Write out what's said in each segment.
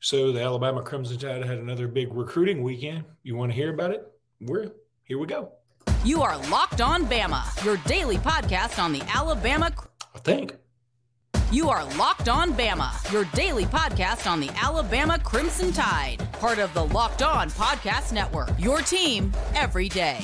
So the Alabama Crimson Tide had another big recruiting weekend. You want to hear about it? We're here. We go. You are locked on Bama, your daily podcast on the Alabama. I think. You are locked on Bama, your daily podcast on the Alabama Crimson Tide, part of the Locked On Podcast Network. Your team every day.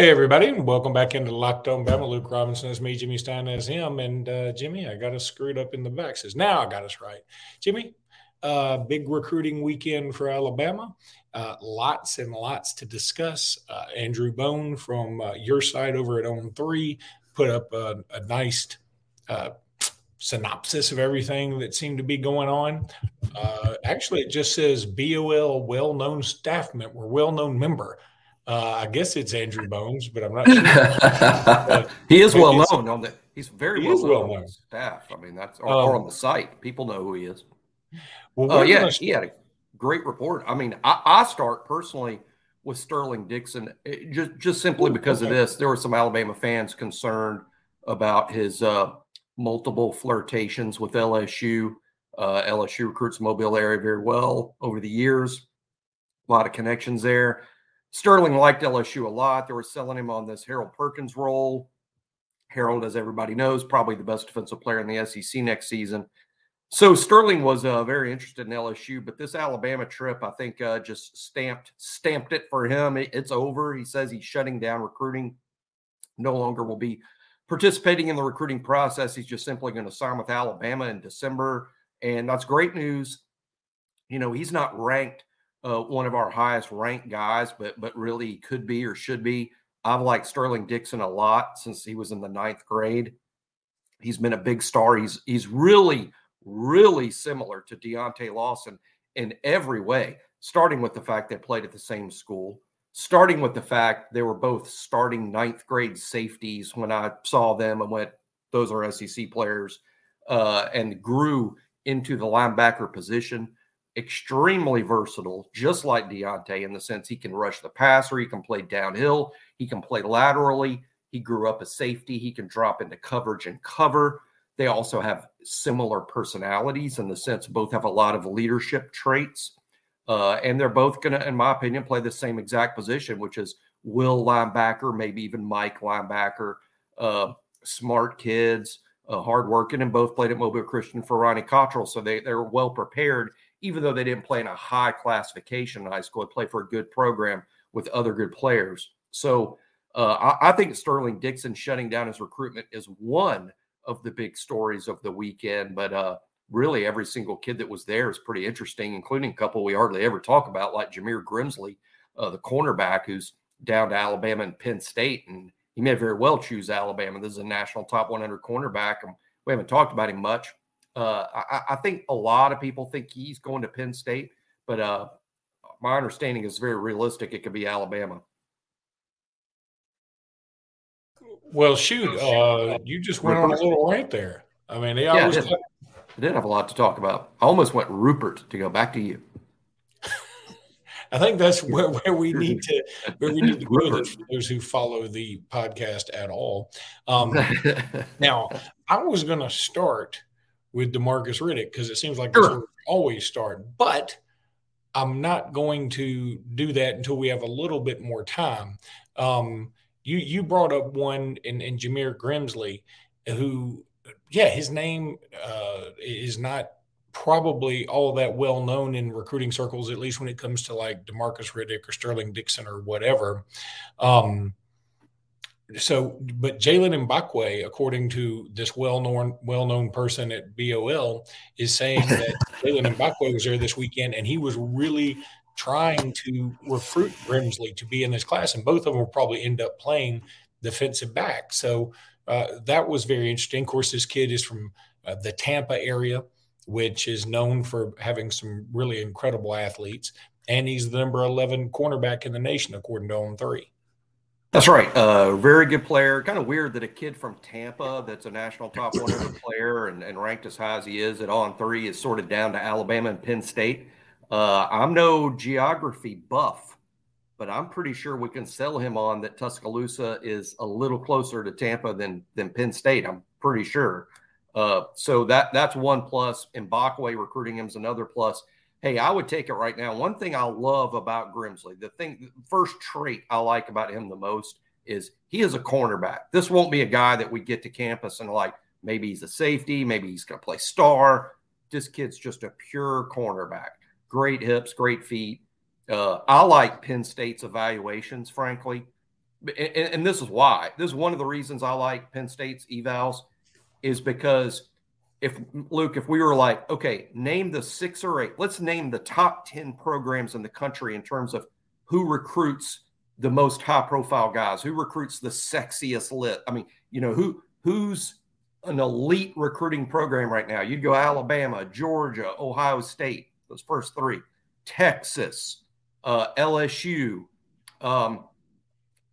Hey, everybody, and welcome back into Locked On Bama. Luke Robinson is me, Jimmy Stein is him. And uh, Jimmy, I got us screwed up in the back. Says, now I got us right. Jimmy, uh, big recruiting weekend for Alabama. Uh, lots and lots to discuss. Uh, Andrew Bone from uh, your side over at On Three put up a, a nice uh, synopsis of everything that seemed to be going on. Uh, actually, it just says BOL well known staff member, well known member. Uh, I guess it's Andrew Bones, but I'm not sure. he is well known on the. He's very he well, known, well known on staff. I mean, that's or, um, or, on the site. People know who he is. Well, uh, yeah, he had a great report. I mean, I, I start personally with Sterling Dixon eh, just just simply because okay. of this. There were some Alabama fans concerned about his uh, multiple flirtations with LSU. Uh, LSU recruits Mobile area very well over the years. A lot of connections there. Sterling liked LSU a lot. They were selling him on this Harold Perkins role. Harold, as everybody knows, probably the best defensive player in the SEC next season. So Sterling was uh, very interested in LSU, but this Alabama trip, I think, uh, just stamped stamped it for him. It, it's over. He says he's shutting down recruiting. No longer will be participating in the recruiting process. He's just simply going to sign with Alabama in December, and that's great news. You know, he's not ranked uh, one of our highest ranked guys, but but really could be or should be. I've liked Sterling Dixon a lot since he was in the ninth grade. He's been a big star. He's he's really really similar to Deontae Lawson in every way, starting with the fact they played at the same school, starting with the fact they were both starting ninth grade safeties when I saw them and went, those are SEC players, uh, and grew into the linebacker position. Extremely versatile, just like Deontae in the sense he can rush the passer, he can play downhill, he can play laterally. He grew up a safety, he can drop into coverage and cover. They also have similar personalities in the sense both have a lot of leadership traits. Uh, and they're both going to, in my opinion, play the same exact position, which is will linebacker, maybe even Mike linebacker. Uh, smart kids, uh, hardworking, and both played at Mobile Christian for Ronnie Cottrell. So they, they're well prepared, even though they didn't play in a high classification in high school. They play for a good program with other good players. So uh, I, I, think Sterling Dixon shutting down his recruitment is one of the big stories of the weekend. But uh, really, every single kid that was there is pretty interesting, including a couple we hardly ever talk about, like Jameer Grimsley, uh, the cornerback who's down to Alabama and Penn State. And he may very well choose Alabama. This is a national top 100 cornerback, and we haven't talked about him much. Uh, I, I, think a lot of people think he's going to Penn State, but uh, my understanding is very realistic. It could be Alabama. Well, shoot, uh, you just went Rupert. on a little rant there. I mean, they yeah, always. I did. I did have a lot to talk about. I almost went Rupert to go back to you. I think that's where, where we need to where we need to go this for those who follow the podcast at all. Um, now, I was going to start with Demarcus Riddick because it seems like sure. this always start, but I'm not going to do that until we have a little bit more time. Um, you you brought up one in, in Jameer Grimsley, who, yeah, his name uh, is not probably all that well known in recruiting circles, at least when it comes to like Demarcus Riddick or Sterling Dixon or whatever. Um, so, but Jaylen Mbakwe, according to this well-known well-known person at BOL, is saying that Jaylen Mbakwe was there this weekend and he was really trying to recruit Grimsley to be in this class, and both of them will probably end up playing defensive back. So uh, that was very interesting. Of course, this kid is from uh, the Tampa area, which is known for having some really incredible athletes, and he's the number 11 cornerback in the nation, according to On Three. That's right. Uh, very good player. Kind of weird that a kid from Tampa that's a national top 100 player and, and ranked as high as he is at On Three is sorted down to Alabama and Penn State. Uh, I'm no geography buff, but I'm pretty sure we can sell him on that Tuscaloosa is a little closer to Tampa than than Penn State. I'm pretty sure. Uh, so that that's one plus. Mbakwe recruiting him is another plus. Hey, I would take it right now. One thing I love about Grimsley, the thing, the first trait I like about him the most is he is a cornerback. This won't be a guy that we get to campus and like maybe he's a safety, maybe he's going to play star. This kid's just a pure cornerback. Great hips, great feet. Uh, I like Penn State's evaluations, frankly, and, and this is why. This is one of the reasons I like Penn State's evals, is because if Luke, if we were like, okay, name the six or eight, let's name the top 10 programs in the country in terms of who recruits the most high profile guys, who recruits the sexiest lit. I mean, you know, who who's an elite recruiting program right now? You'd go Alabama, Georgia, Ohio State, those first three, Texas, uh, LSU, um,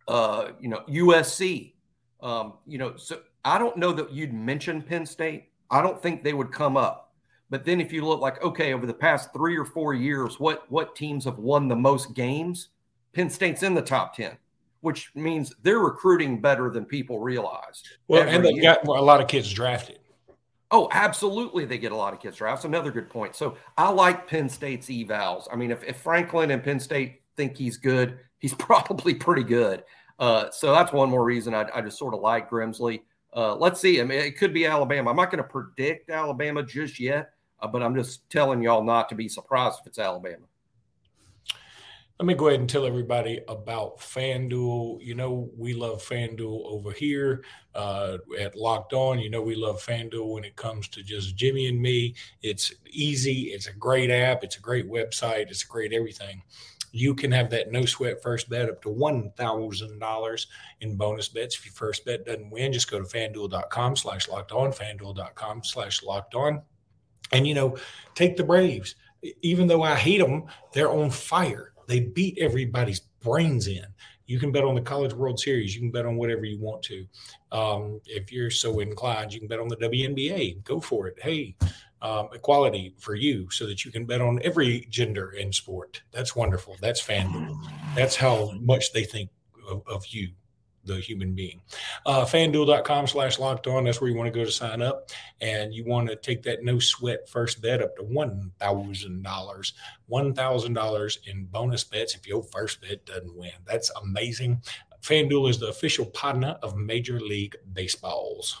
uh, you know, USC. Um, you know, so I don't know that you'd mention Penn State. I don't think they would come up. But then if you look like, okay, over the past three or four years, what what teams have won the most games? Penn State's in the top 10, which means they're recruiting better than people realize. Well, and they've got a lot of kids drafted. Oh, absolutely. They get a lot of kids drafts. Another good point. So I like Penn State's evals. I mean, if, if Franklin and Penn State think he's good, he's probably pretty good. Uh, so that's one more reason I, I just sort of like Grimsley. Uh, let's see. I mean, it could be Alabama. I'm not going to predict Alabama just yet, uh, but I'm just telling y'all not to be surprised if it's Alabama. Let me go ahead and tell everybody about FanDuel. You know, we love FanDuel over here uh, at Locked On. You know, we love FanDuel when it comes to just Jimmy and me. It's easy, it's a great app, it's a great website, it's a great everything. You can have that no sweat first bet up to $1,000 in bonus bets. If your first bet doesn't win, just go to fanduel.com slash locked on, fanduel.com slash locked on. And, you know, take the Braves. Even though I hate them, they're on fire they beat everybody's brains in. You can bet on the College World Series. You can bet on whatever you want to. Um, if you're so inclined, you can bet on the WNBA. Go for it. Hey, um, equality for you so that you can bet on every gender in sport. That's wonderful. That's FanDuel. That's how much they think of, of you the human being. Uh, FanDuel.com slash locked on. That's where you want to go to sign up. And you want to take that no sweat first bet up to $1,000. $1,000 in bonus bets if your first bet doesn't win. That's amazing. FanDuel is the official partner of Major League Baseballs.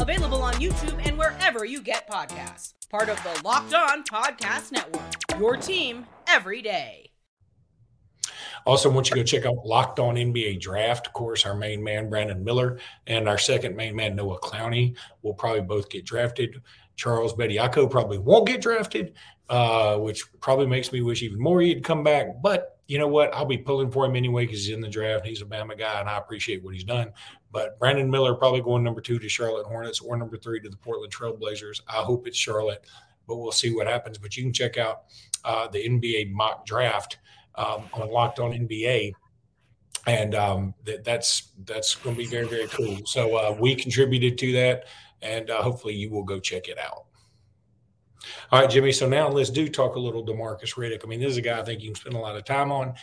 Available on YouTube and wherever you get podcasts. Part of the Locked On Podcast Network. Your team every day. Also, want you to go check out Locked On NBA Draft. Of course, our main man, Brandon Miller, and our second main man, Noah Clowney, will probably both get drafted. Charles Bediako probably won't get drafted, uh, which probably makes me wish even more he'd come back. But you know what? I'll be pulling for him anyway because he's in the draft. He's a Bama guy, and I appreciate what he's done. But Brandon Miller probably going number two to Charlotte Hornets or number three to the Portland Trailblazers. I hope it's Charlotte, but we'll see what happens. But you can check out uh, the NBA mock draft um, on Locked On NBA, and um, that, that's that's going to be very very cool. So uh, we contributed to that, and uh, hopefully you will go check it out. All right, Jimmy. So now let's do talk a little Demarcus Riddick. I mean, this is a guy I think you can spend a lot of time on.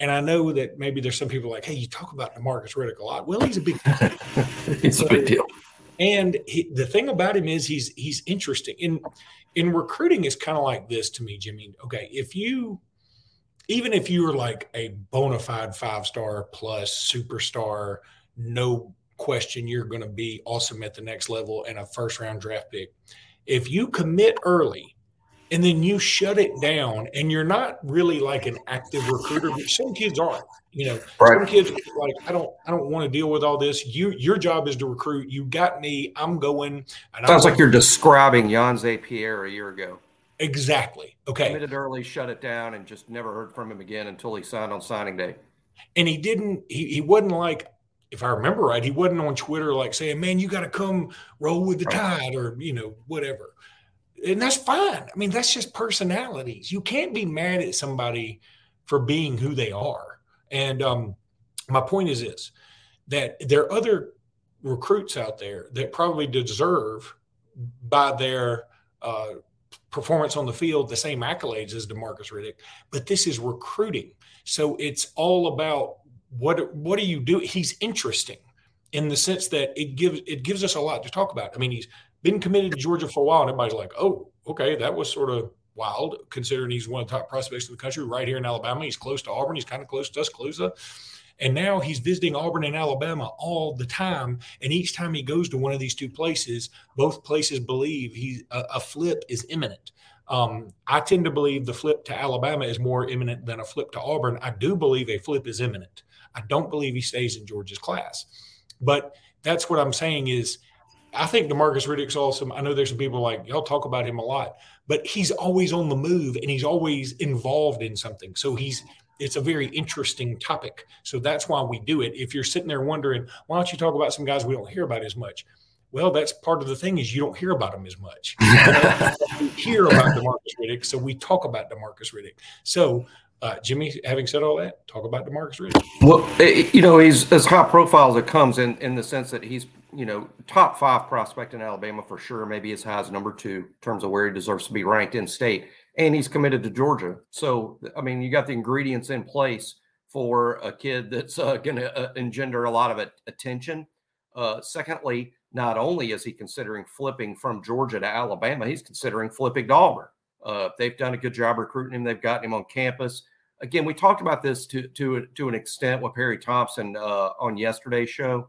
And I know that maybe there's some people like, hey, you talk about Demarcus Riddick a lot. Well, he's a big deal. it's so, a big deal. And he, the thing about him is he's he's interesting. In in recruiting is kind of like this to me, Jimmy. Okay, if you even if you were like a bona fide five star plus superstar, no question you're going to be awesome at the next level and a first round draft pick. If you commit early and then you shut it down and you're not really like an active recruiter, but some kids are, you know, right. some kids like, I don't, I don't want to deal with all this. You, your job is to recruit. You got me. I'm going. Sounds I'm like you're describing Jan Pierre a year ago. Exactly. Okay. Committed early, shut it down, and just never heard from him again until he signed on signing day. And he didn't. He, he wasn't like, if I remember right, he wasn't on Twitter like saying, "Man, you got to come roll with the tide," or you know, whatever. And that's fine. I mean, that's just personalities. You can't be mad at somebody for being who they are. And um, my point is this: that there are other recruits out there that probably deserve by their uh, performance on the field the same accolades as Demarcus Riddick, but this is recruiting. So it's all about what what do you do? He's interesting in the sense that it gives it gives us a lot to talk about. I mean, he's been committed to Georgia for a while, and everybody's like, "Oh, okay, that was sort of wild," considering he's one of the top prospects in the country, right here in Alabama. He's close to Auburn. He's kind of close to Tuscaloosa. And now he's visiting Auburn and Alabama all the time. And each time he goes to one of these two places, both places believe he a, a flip is imminent. Um, I tend to believe the flip to Alabama is more imminent than a flip to Auburn. I do believe a flip is imminent. I don't believe he stays in Georgia's class. But that's what I'm saying is I think Demarcus Riddick's awesome. I know there's some people like y'all talk about him a lot, but he's always on the move and he's always involved in something. So he's it's a very interesting topic. So that's why we do it. If you're sitting there wondering, why don't you talk about some guys we don't hear about as much? Well, that's part of the thing is you don't hear about them as much. we hear about Demarcus Riddick, so we talk about Demarcus Riddick. So, uh, Jimmy, having said all that, talk about Demarcus Riddick. Well, eh, you know, he's as high profile as it comes in in the sense that he's you know top five prospect in Alabama for sure, maybe as high as number two in terms of where he deserves to be ranked in state and he's committed to Georgia. So, I mean, you got the ingredients in place for a kid that's uh, going to uh, engender a lot of attention. Uh, secondly, not only is he considering flipping from Georgia to Alabama, he's considering flipping to Auburn. Uh, they've done a good job recruiting him. They've gotten him on campus. Again, we talked about this to to to an extent with Perry Thompson uh, on yesterday's show.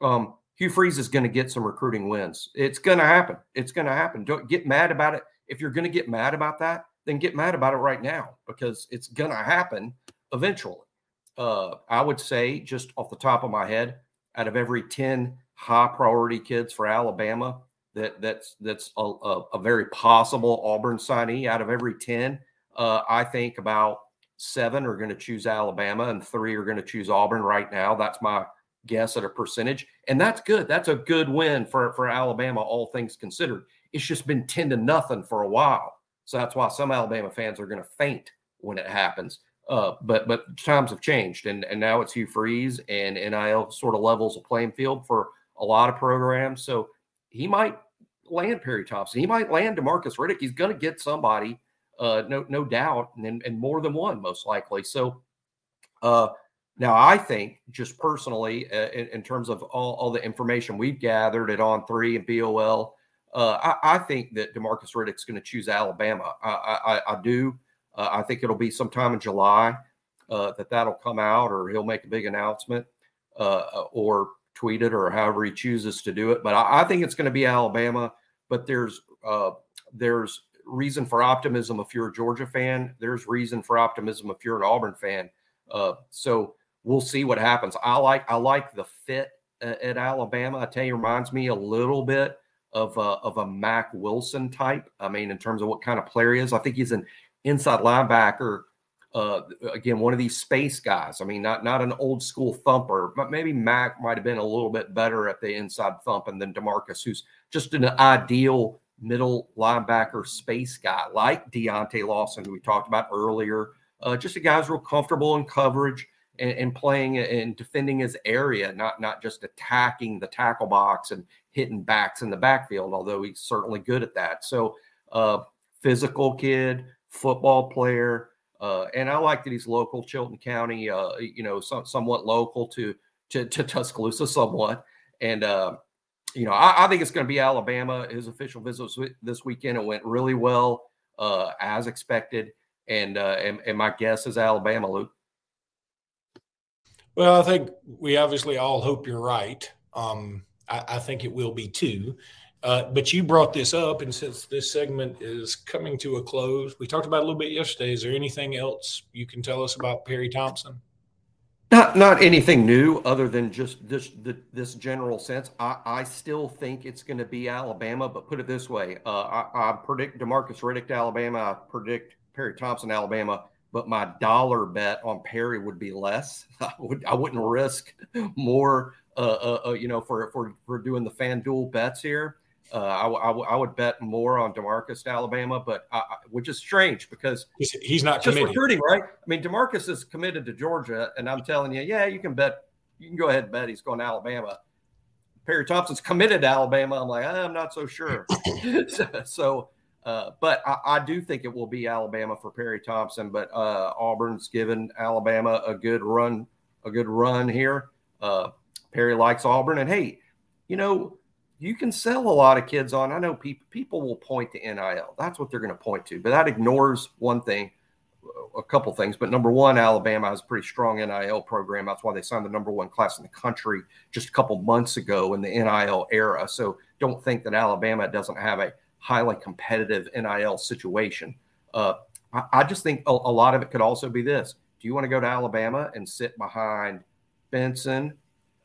Um, Hugh Freeze is going to get some recruiting wins. It's going to happen. It's going to happen. Don't get mad about it if you're going to get mad about that, then get mad about it right now because it's going to happen eventually. Uh, I would say, just off the top of my head, out of every 10 high priority kids for Alabama, that that's that's a, a, a very possible Auburn signee. Out of every 10, uh, I think about seven are going to choose Alabama and three are going to choose Auburn right now. That's my guess at a percentage. And that's good. That's a good win for, for Alabama, all things considered. It's just been 10 to nothing for a while. So that's why some Alabama fans are going to faint when it happens. Uh, but but times have changed, and and now it's Hugh Freeze and NIL sort of levels a playing field for a lot of programs. So he might land Perry Thompson. He might land Demarcus Riddick. He's going to get somebody, uh, no no doubt, and and more than one most likely. So, uh, now I think just personally, uh, in, in, terms of all, all the information we've gathered at On Three and BOL uh, I, I, think that Demarcus Riddick's going to choose Alabama. I, I, I do. Uh, I think it'll be sometime in July uh, that that'll come out, or he'll make a big announcement, or tweet it, or however he chooses to do it. But I, think it's going to be Alabama. But there's there's reason for optimism if you're a Georgia fan. There's reason for optimism if you're an Auburn fan. Uh, so we'll see what happens. I like I like the fit at Alabama. I tell you, reminds me a little bit of a, of a Mack Wilson type. I mean, in terms of what kind of player he is, I think he's an inside linebacker. Uh, again, one of these space guys. I mean, not not an old school thumper, but maybe Mac might have been a little bit better at the inside thumping than Demarcus, who's just an ideal middle linebacker space guy like Deontae Lawson, who we talked about earlier. Uh, just a guy who's real comfortable in coverage and, and, playing and defending his area, not not just attacking the tackle box and hitting backs in the backfield, although he's certainly good at that. So, uh, physical kid, football player, uh, and I like that he's local, Chilton County. Uh, you know, some, somewhat local to, to, to Tuscaloosa, somewhat. And uh, you know, I, I think it's going to be Alabama. His official visit this weekend it went really well, uh, as expected. And, uh, and and my guess is Alabama, Luke. Well, I think we obviously all hope you're right. Um, I, I think it will be too. Uh, but you brought this up, and since this segment is coming to a close, we talked about a little bit yesterday. Is there anything else you can tell us about Perry Thompson? Not, not anything new, other than just this the, this general sense. I, I still think it's going to be Alabama, but put it this way: uh, I, I predict Demarcus Riddick to Alabama. I predict Perry Thompson Alabama. but my dollar bet on Perry would be less. I would I wouldn't risk more, uh, uh, uh, you know, for for for doing the FanDuel bets here. Uh, I, I, I, would bet more on Demarcus to Alabama, but I, which is strange because he's, he's not just committed. recruiting, right? I mean, Demarcus is committed to Georgia, and I'm telling you, yeah, you can bet, you can go ahead and bet he's going to Alabama. Perry Thompson's committed to Alabama. I'm like, I'm not so sure. so, uh, but I, I, do think it will be Alabama for Perry Thompson. But uh, Auburn's given Alabama a good run, a good run here. Uh, Perry likes Auburn, and hey, you know, you can sell a lot of kids on. I know people people will point to NIL. That's what they're going to point to, but that ignores one thing, a couple things. But number one, Alabama has a pretty strong NIL program. That's why they signed the number one class in the country just a couple months ago in the NIL era. So don't think that Alabama doesn't have a highly competitive NIL situation. Uh, I, I, just think a, a lot of it could also be this: Do you want to go to Alabama and sit behind Benson,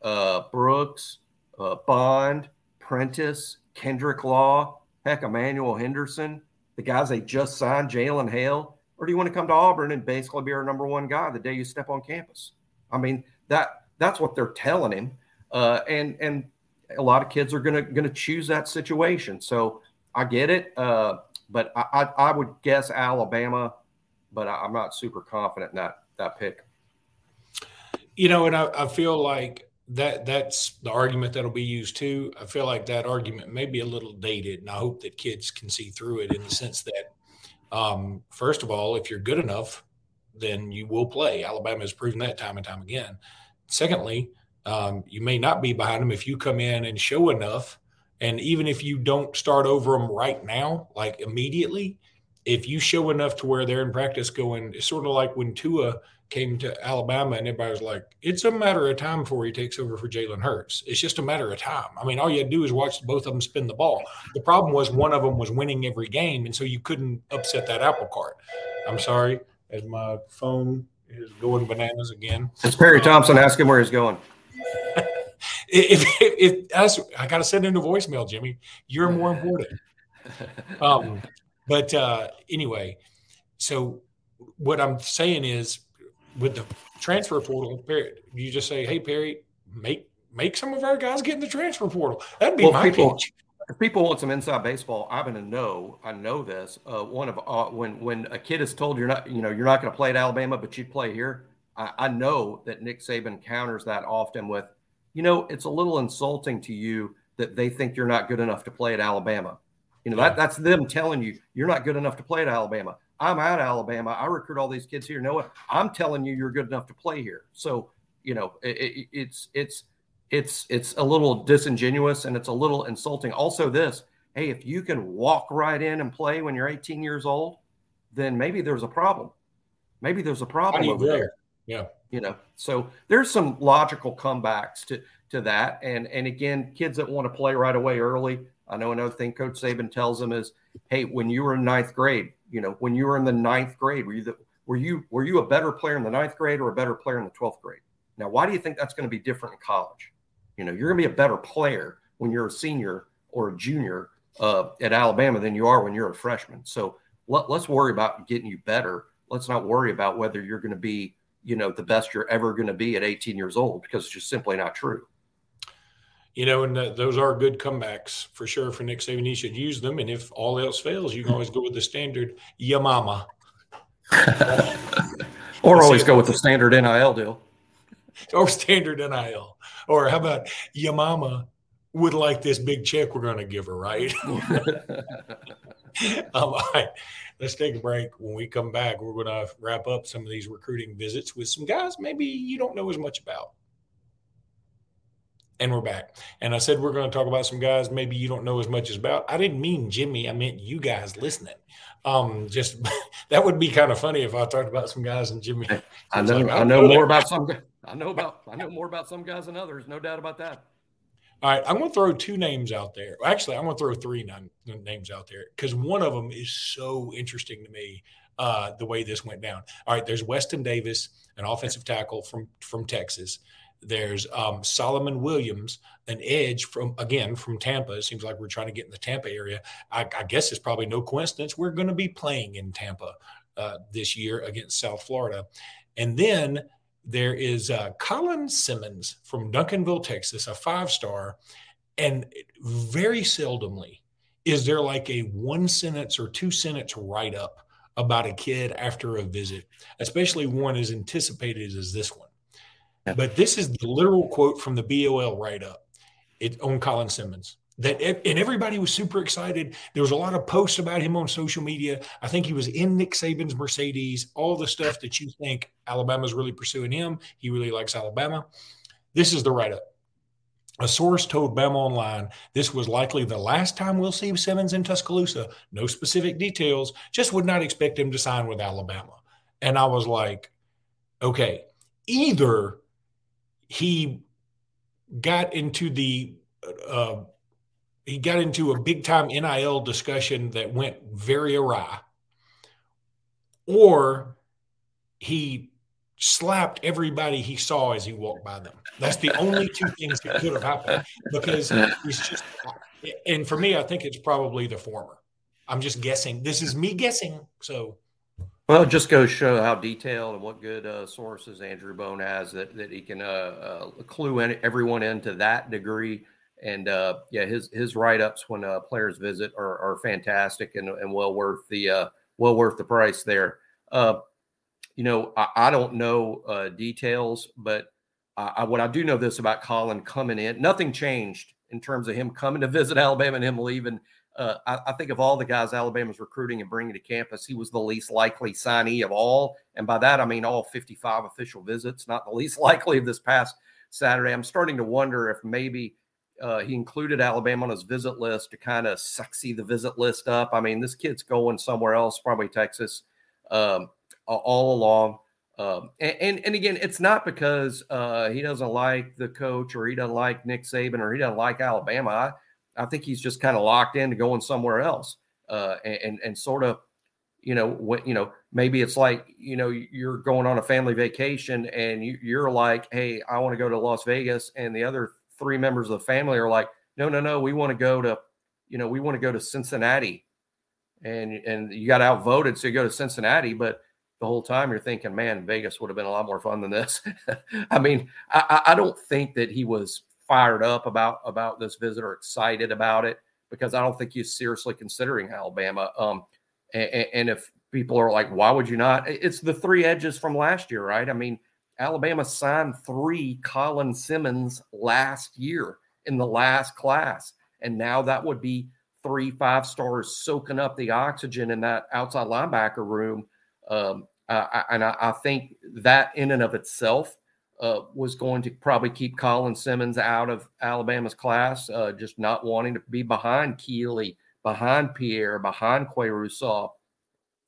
uh, Brooks, uh, Bond? Prentice, Kendrick Law, heck, Emmanuel Henderson, the guys they just signed, Jalen Hale, or do you want to come to Auburn and basically be our number one guy the day you step on campus? I mean, that that's what they're telling him, uh, and and a lot of kids are gonna gonna choose that situation. So I get it, uh, but I, I, I would guess Alabama, but I, am not super confident in that that pick. You know, and I, I feel like that that's the argument that'll be used too. I feel like that argument may be a little dated, and I hope that kids can see through it in the sense that, um, first of all, if you're good enough, then you will play. Alabama has proven that time and time again. Secondly, um, you may not be behind them if you come in and show enough, and even if you don't start over them right now, like immediately, if you show enough to where they're in practice going, it's sort of like when Tua – came to Alabama, and everybody was like, "It's a matter of time before he takes over for Jalen Hurts. It's just a matter of time." I mean, all you had to do is watch both of them spin the ball. The problem was one of them was winning every game, and so you couldn't upset that apple cart. I'm sorry, as my phone is going bananas again. It's Perry Thompson. Ask him where he's going. if, if, if I got to send him a voicemail, Jimmy. You're more important. Um, but uh, anyway, so what I'm saying is with the transfer portal, period. you just say, "Hey Perry, make make some of our guys get in the transfer portal." That'd be well, my people, pitch. If people want some inside baseball, I'm going to know. I know this. Uh, one of uh, when when a kid is told you're not, you know, you're not going to play at Alabama, but you play here. I, I know that Nick Saban counters that often with, you know, it's a little insulting to you that they think you're not good enough to play at Alabama. You know, yeah. that, that's them telling you you're not good enough to play at Alabama. I'm at Alabama. I recruit all these kids here. Noah, I'm telling you, you're good enough to play here. So, you know, it, it, it's it's it's it's a little disingenuous and it's a little insulting. Also, this, hey, if you can walk right in and play when you're 18 years old, then maybe there's a problem. Maybe there's a problem over there. Yeah. You know, so there's some logical comebacks to to that. And and again, kids that want to play right away early. I know another thing Coach Saban tells them is, hey, when you were in ninth grade, you know, when you were in the ninth grade, were you the, were you were you a better player in the ninth grade or a better player in the twelfth grade? Now, why do you think that's going to be different in college? You know, you're going to be a better player when you're a senior or a junior uh, at Alabama than you are when you're a freshman. So let, let's worry about getting you better. Let's not worry about whether you're going to be, you know, the best you're ever going to be at 18 years old because it's just simply not true you know, and uh, those are good comebacks for sure for Nick Saban. He should use them, and if all else fails, you can always go with the standard Yamama. or always go with the standard NIL deal. Or standard NIL. Or how about Yamama would like this big check we're going to give her, right? um, all right. Let's take a break. When we come back, we're going to wrap up some of these recruiting visits with some guys maybe you don't know as much about. And we're back. And I said we're going to talk about some guys maybe you don't know as much as about. I didn't mean Jimmy. I meant you guys listening. Um, just that would be kind of funny if I talked about some guys and Jimmy. I know. Like, I, know more about some. I know about. I know more about some guys than others. No doubt about that. All right, I'm going to throw two names out there. Actually, I'm going to throw three names out there because one of them is so interesting to me. Uh, the way this went down. All right, there's Weston Davis, an offensive tackle from from Texas. There's um, Solomon Williams, an edge from again from Tampa. It seems like we're trying to get in the Tampa area. I, I guess it's probably no coincidence we're going to be playing in Tampa uh, this year against South Florida. And then there is uh, Colin Simmons from Duncanville, Texas, a five star. And very seldomly is there like a one sentence or two sentence write up about a kid after a visit, especially one as anticipated as this one. But this is the literal quote from the BOL write up on Colin Simmons that and everybody was super excited. There was a lot of posts about him on social media. I think he was in Nick Saban's Mercedes, all the stuff that you think Alabama's really pursuing him. He really likes Alabama. This is the write up. A source told Bama Online this was likely the last time we'll see Simmons in Tuscaloosa. No specific details, just would not expect him to sign with Alabama. And I was like, okay, either he got into the uh, he got into a big time NIL discussion that went very awry, or he slapped everybody he saw as he walked by them. That's the only two things that could have happened because he's just, and for me, I think it's probably the former. I'm just guessing. This is me guessing. So, well, it just goes show how detailed and what good uh, sources Andrew Bone has that, that he can uh, uh, clue in, everyone into that degree and uh, yeah, his his write ups when uh, players visit are, are fantastic and, and well worth the uh, well worth the price there. Uh, you know, I, I don't know details, but I, what I do know this about Colin coming in, nothing changed in terms of him coming to visit Alabama and him leaving. Uh, I, I, think of all the guys Alabama's recruiting and bringing to campus, he was the least likely signee of all. And by that, I mean all 55 official visits, not the least likely of this past Saturday. I'm starting to wonder if maybe uh, he included Alabama on his visit list to kind of sexy the visit list up. I mean, this kid's going somewhere else, probably Texas, um, all along. Um, and, and, and again, it's not because uh, he doesn't like the coach or he doesn't like Nick Saban or he doesn't like Alabama. I, I think he's just kind of locked into going somewhere else, uh, and, and, sort of, you know, what you know, maybe it's like you know you're going on a family vacation and you, you're like, hey, I want to go to Las Vegas, and the other three members of the family are like, no, no, no, we want to go to, you know, we want to go to Cincinnati, and and you got outvoted, so you go to Cincinnati, but the whole time you're thinking, man, Vegas would have been a lot more fun than this. I mean, I, I don't think that he was fired up about about this visit or excited about it because I don't think he's seriously considering Alabama. Um, and, and if people are like, why would you not? It's the three edges from last year, right? I mean, Alabama signed three Colin Simmons last year in the last class. And now that would be three five stars soaking up the oxygen in that outside linebacker room. Um, and I, I, think that in and of itself uh, was going to probably keep Colin Simmons out of Alabama's class, uh, just not wanting to be behind Keeley, behind Pierre, behind Qua Russaw,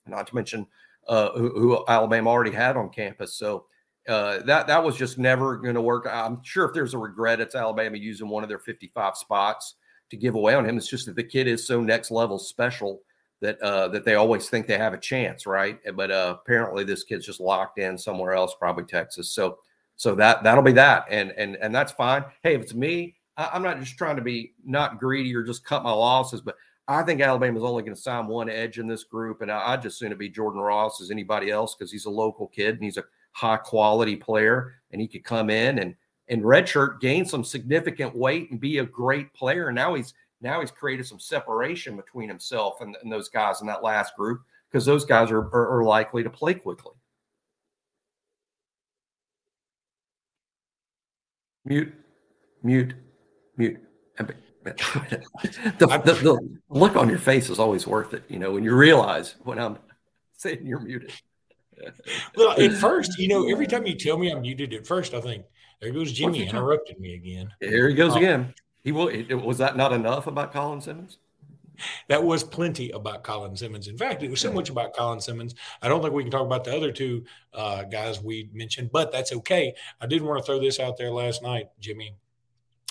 not to mention uh, who, who Alabama already had on campus. So uh, that that was just never going to work. I'm sure if there's a regret, it's Alabama using one of their 55 spots to give away on him. It's just that the kid is so next level special that uh, that they always think they have a chance, right? But uh, apparently, this kid's just locked in somewhere else, probably Texas. So so that that'll be that, and and and that's fine. Hey, if it's me, I, I'm not just trying to be not greedy or just cut my losses, but I think Alabama's only going to sign one edge in this group, and I, would just soon to be Jordan Ross as anybody else because he's a local kid and he's a high quality player and he could come in and and redshirt gain some significant weight and be a great player. And now he's now he's created some separation between himself and, and those guys in that last group because those guys are, are, are likely to play quickly. Mute, mute, mute. the, the, the, look on your face is always worth it, you know, when you realize when I'm saying you're muted well, at first, you know, every time you tell me I'm muted, at first I think there goes Jimmy interrupting me again. Here he goes um, again. He will. Was that not enough about Colin Simmons? That was plenty about Colin Simmons. In fact, it was so much about Colin Simmons. I don't think we can talk about the other two uh, guys we mentioned, but that's okay. I did want to throw this out there last night, Jimmy.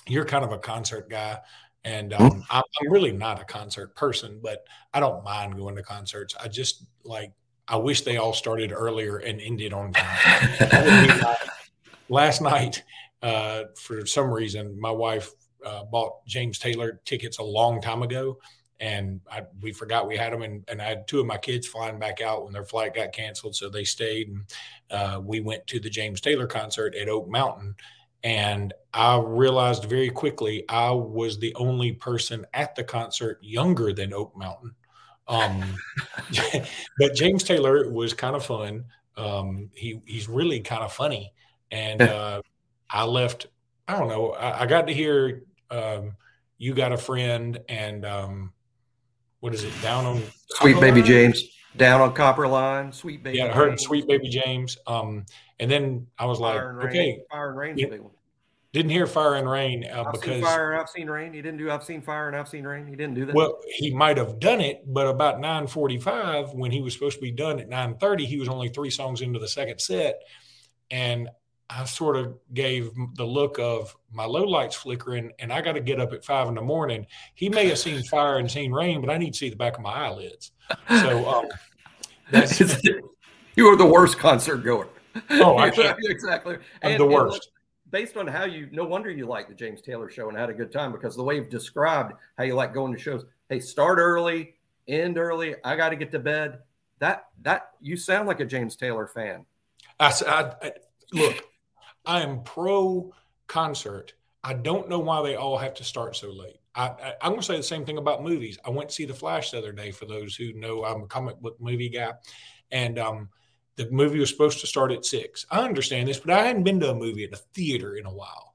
You're kind of a concert guy. And um, I'm really not a concert person, but I don't mind going to concerts. I just like I wish they all started earlier and ended on time. Last night, uh, for some reason, my wife uh, bought James Taylor tickets a long time ago, and I, we forgot we had them, and, and I had two of my kids flying back out when their flight got canceled, so they stayed, and uh, we went to the James Taylor concert at Oak Mountain, and I realized very quickly I was the only person at the concert younger than Oak Mountain. Um, but James Taylor was kind of fun. Um, he he's really kind of funny, and uh, I left. I don't know. I, I got to hear um, you got a friend, and um, what is it? Down on Sweet Copper Baby Line? James. Down on Copper Line, Sweet Baby. Yeah, I heard James. Sweet Baby James. Um, and then I was Fire like, okay, rain. Fire and Rain's yeah, a big one. Didn't hear fire and rain uh, I've because seen fire. I've seen rain. He didn't do. I've seen fire and I've seen rain. He didn't do that. Well, he might have done it, but about nine forty-five, when he was supposed to be done at nine thirty, he was only three songs into the second set, and I sort of gave the look of my low lights flickering, and I got to get up at five in the morning. He may have seen fire and seen rain, but I need to see the back of my eyelids. So um, that's you are the worst concert goer. Oh, I can't. exactly. I'm and, the worst based on how you no wonder you like the James Taylor show and had a good time because the way you've described how you like going to shows. Hey, start early, end early. I got to get to bed. That that you sound like a James Taylor fan. I, I, I look. I am pro concert. I don't know why they all have to start so late. I, am going to say the same thing about movies. I went to see The Flash the other day. For those who know, I'm a comic book movie guy, and um, the movie was supposed to start at six. I understand this, but I hadn't been to a movie at a theater in a while.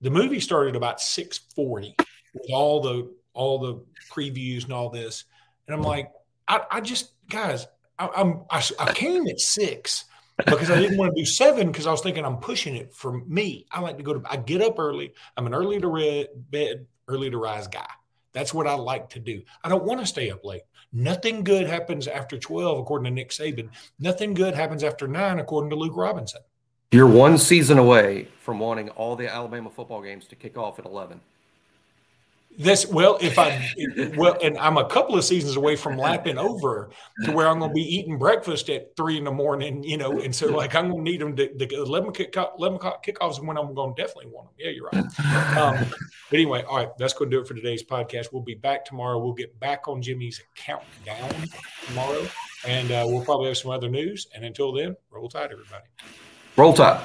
The movie started about six forty with all the all the previews and all this, and I'm like, I, I just guys, I, I'm I, I came at six because I didn't want to do seven because I was thinking I'm pushing it for me. I like to go to I get up early. I'm an early to red, bed, early to rise guy. That's what I like to do. I don't want to stay up late. Nothing good happens after 12, according to Nick Saban. Nothing good happens after nine, according to Luke Robinson. You're one season away from wanting all the Alabama football games to kick off at 11. This well, if I well, and I'm a couple of seasons away from lapping over to where I'm going to be eating breakfast at three in the morning, you know, and so like I'm going to need them. The, the 11 kick 11 o'clock kickoffs when I'm going to definitely want them. Yeah, you're right. Um, but anyway, all right, that's going to do it for today's podcast. We'll be back tomorrow. We'll get back on Jimmy's countdown tomorrow, and uh, we'll probably have some other news. And until then, roll tide, everybody. Roll tide.